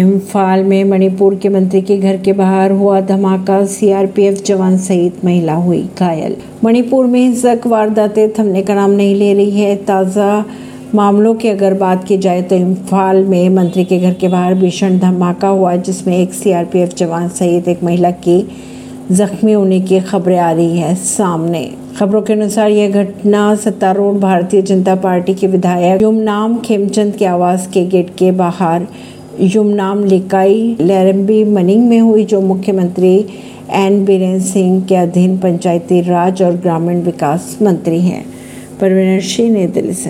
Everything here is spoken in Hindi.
इम्फाल में मणिपुर के मंत्री के घर के बाहर हुआ धमाका सीआरपीएफ जवान सहित महिला हुई घायल। मणिपुर में हिंसक वारदातें, थमने का नाम नहीं ले रही है। ताज़ा मामलों की अगर बात की जाए तो इम्फाल में मंत्री के घर के बाहर भीषण धमाका हुआ, जिसमें एक सीआरपीएफ जवान सहित एक महिला की जख्मी होने की खबरें आ रही है सामने। खबरों के अनुसार यह घटना सत्तारूढ़ भारतीय जनता पार्टी के विधायक युमनाम खेमचंद के आवास के गेट के बाहर युमनाम लिकाई, लैरम्बी मनिंग में हुई, जो मुख्यमंत्री एन बीरेन सिंह के अधीन पंचायती राज और ग्रामीण विकास मंत्री हैं। परवीन सिंह, नई दिल्ली से।